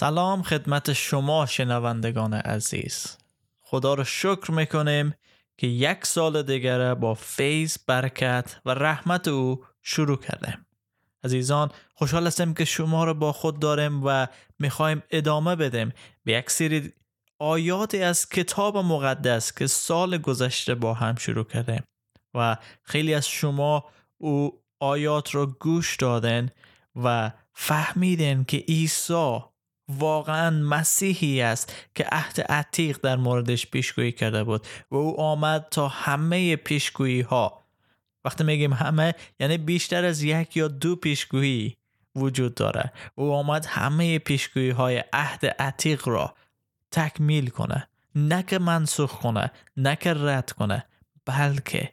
سلام خدمت شما شنوندگان عزیز. خدا رو شکر می‌کنیم که یک سال دیگر با فیض برکت و رحمت او شروع کردیم. عزیزان خوشحال هستم که شما رو با خود داریم و می‌خوایم ادامه بدیم به یک سری آیاتی از کتاب مقدس که سال گذشته با هم شروع کردیم و خیلی از شما او آیات رو گوش دادن و فهمیدن که عیسی واقعا مسیحی است که عهد عتیق در موردش پیشگویی کرده بود و او آمد تا همه پیشگویی ها وقتی میگیم همه یعنی بیشتر از یک یا دو پیشگویی وجود داره. او آمد همه پیشگویی های عهد عتیق را تکمیل کنه. نه که منسوخ کنه نه که رد کنه بلکه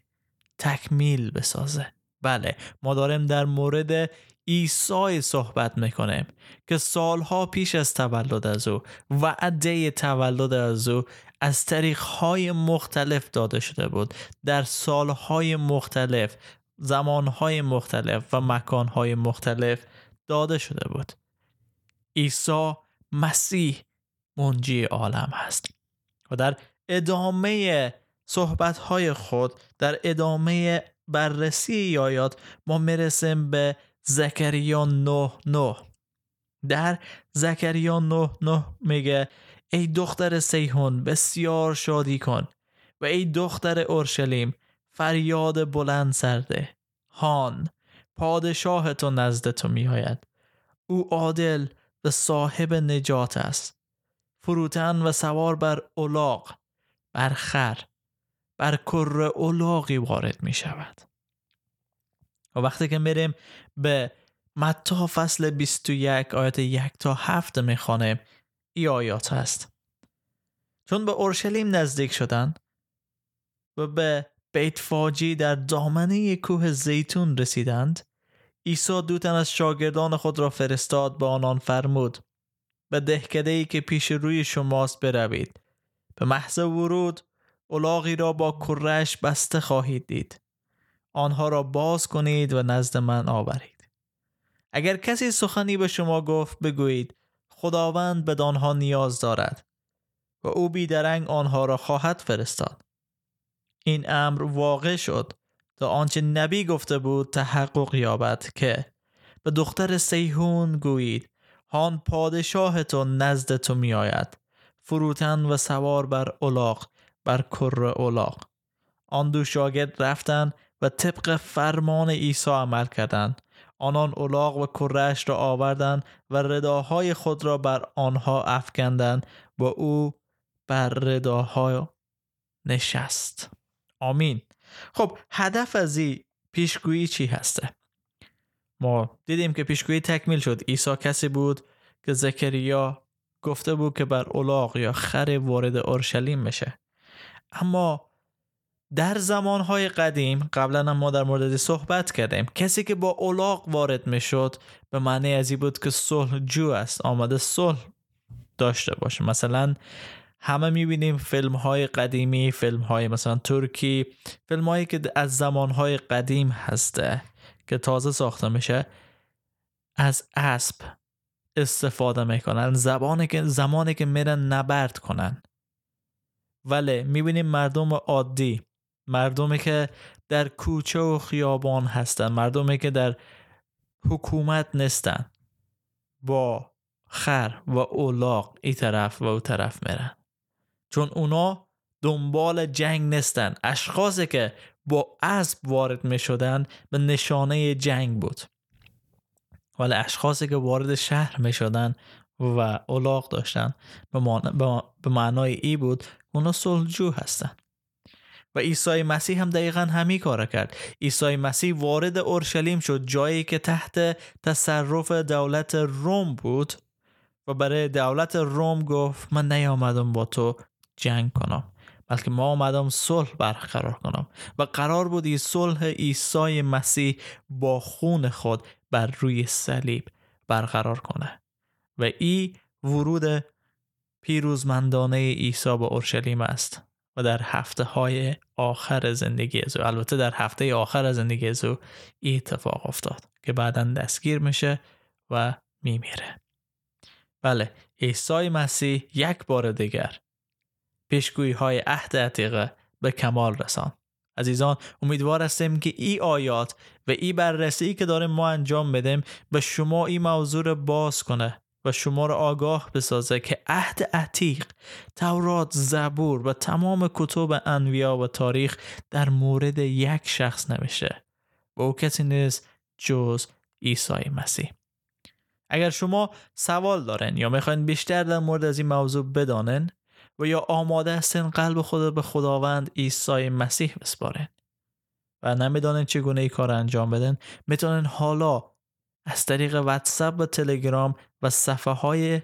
تکمیل بسازه. بله ما داریم در مورد عیسی صحبت می‌کنیم که سالها پیش از تولد از او وعده تولد از او از طریقهای مختلف داده شده بود. در سالهای مختلف زمانهای مختلف و مکانهای مختلف داده شده بود. عیسی مسیح منجی عالم هست و در ادامه صحبتهای خود در ادامه بررسی آیات ما می‌رسیم به زکریا 9 9 در زکریا 9 9 میگه ای دختر سیهون بسیار شادی کن و ای دختر اورشلیم فریاد بلند سرده هان پادشاه تو نزد تو میآید. او عادل و صاحب نجات است. فروتن و سوار بر اولاغ بر خر بر کر اولاغی وارد می شود و وقتی که میریم به متا فصل 21 آیت 1 تا 7 می‌خوانیم ای آیات هست. چون به اورشلیم نزدیک شدند و به بیت فاجی در دامنه کوه زیتون رسیدند عیسی دو تن از شاگردان خود را فرستاد به آنان فرمود به دهکده ای که پیش روی شماست بروید. به محض ورود الاغی را با کرش بسته خواهید دید. آنها را باز کنید و نزد من آورید. اگر کسی سخنی به شما گفت بگویید خداوند به آنها نیاز دارد و او بیدرنگ آنها را خواهد فرستاد. این امر واقع شد تا آنچه نبی گفته بود تحقق یابد که به دختر سیهون گویید هان پادشاه تو نزد تو می آید فروتن و سوار بر اولاق بر کر اولاق آن دو شاگرد رفتند طبق فرمان عیسی عمل کردند. آنان اولاغ و کرش را آوردند و رداهای خود را بر آنها افکندند و او بر رداها نشست. آمین. خب هدف از این پیشگویی چی هسته؟ ما دیدیم که پیشگویی تکمیل شد. عیسی کسی بود که زکریا گفته بود که بر اولاغ یا خر وارد اورشلیم میشه اما در زمانهای قدیم قبلا هم ما در مورد صحبت کردیم کسی که با اولاغ وارد می‌شد به معنی ازی بود که صلح جو است آمده صلح داشته باشه. مثلا همه می‌بینیم فیلم های قدیمی فیلم های مثلا ترکی فیلم هایی که از زمان های قدیم هسته که تازه ساخته میشه از اسب استفاده می‌کنن زبانی که زمانی که میرن نبرد کنن. ولی می‌بینیم مردم عادی مردمی که در کوچه و خیابان هستن مردمی که در حکومت نیستن با خر و اولاق ای طرف و او طرف میرن. چون اونا دنبال جنگ نیستن. اشخاصی که با اسب وارد می شدن به نشانه جنگ بود. ولی اشخاصی که وارد شهر می شدن و اولاق داشتن به معنای ای بود اونا صلحجو هستن. و عیسی مسیح هم دقیقا همین کار کرد. عیسی مسیح وارد اورشلیم شد جایی که تحت تصرف دولت روم بود و برای دولت روم گفت من نیامدم با تو جنگ کنم بلکه ما آمدم صلح برقرار کنم. و قرار بود این صلح عیسی مسیح با خون خود بر روی صلیب برقرار کنه. و این ورود پیروزمندانه عیسی به اورشلیم است. و در هفته های آخر زندگی از او البته در هفته آخر زندگی از او اتفاق افتاد که بعدا دستگیر میشه و میمیره. بله عیسی مسیح یک بار دیگر پیشگویی های عهد عتیقه به کمال رسان عزیزان امیدوار هستیم که این آیات و این بررسی که داریم ما انجام بدیم به شما این موضوع رو باز کنه. و شما را آگاه بسازه که عهد عتیق تورات زبور و تمام کتب انویا و تاریخ در مورد یک شخص نوشته و او کسی نیست جز عیسی مسیح. اگر شما سوال دارن یا می‌خواین بیشتر در مورد از این موضوع بدانن و یا آماده هستین قلب خود به خداوند عیسی مسیح بسپارن و نمی‌دانن چگونه ای کار انجام بدن می‌تونن حالا از طریق واتساپ و تلگرام و صفحه های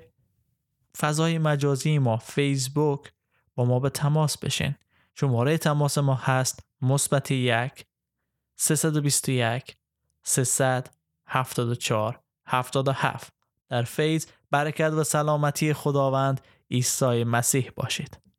فضای مجازی ما فیسبوک با ما به تماس بشین. شماره تماس ما هست مثبت یک 321 374 77 در فیض برکت و سلامتی خداوند عیسی مسیح باشید.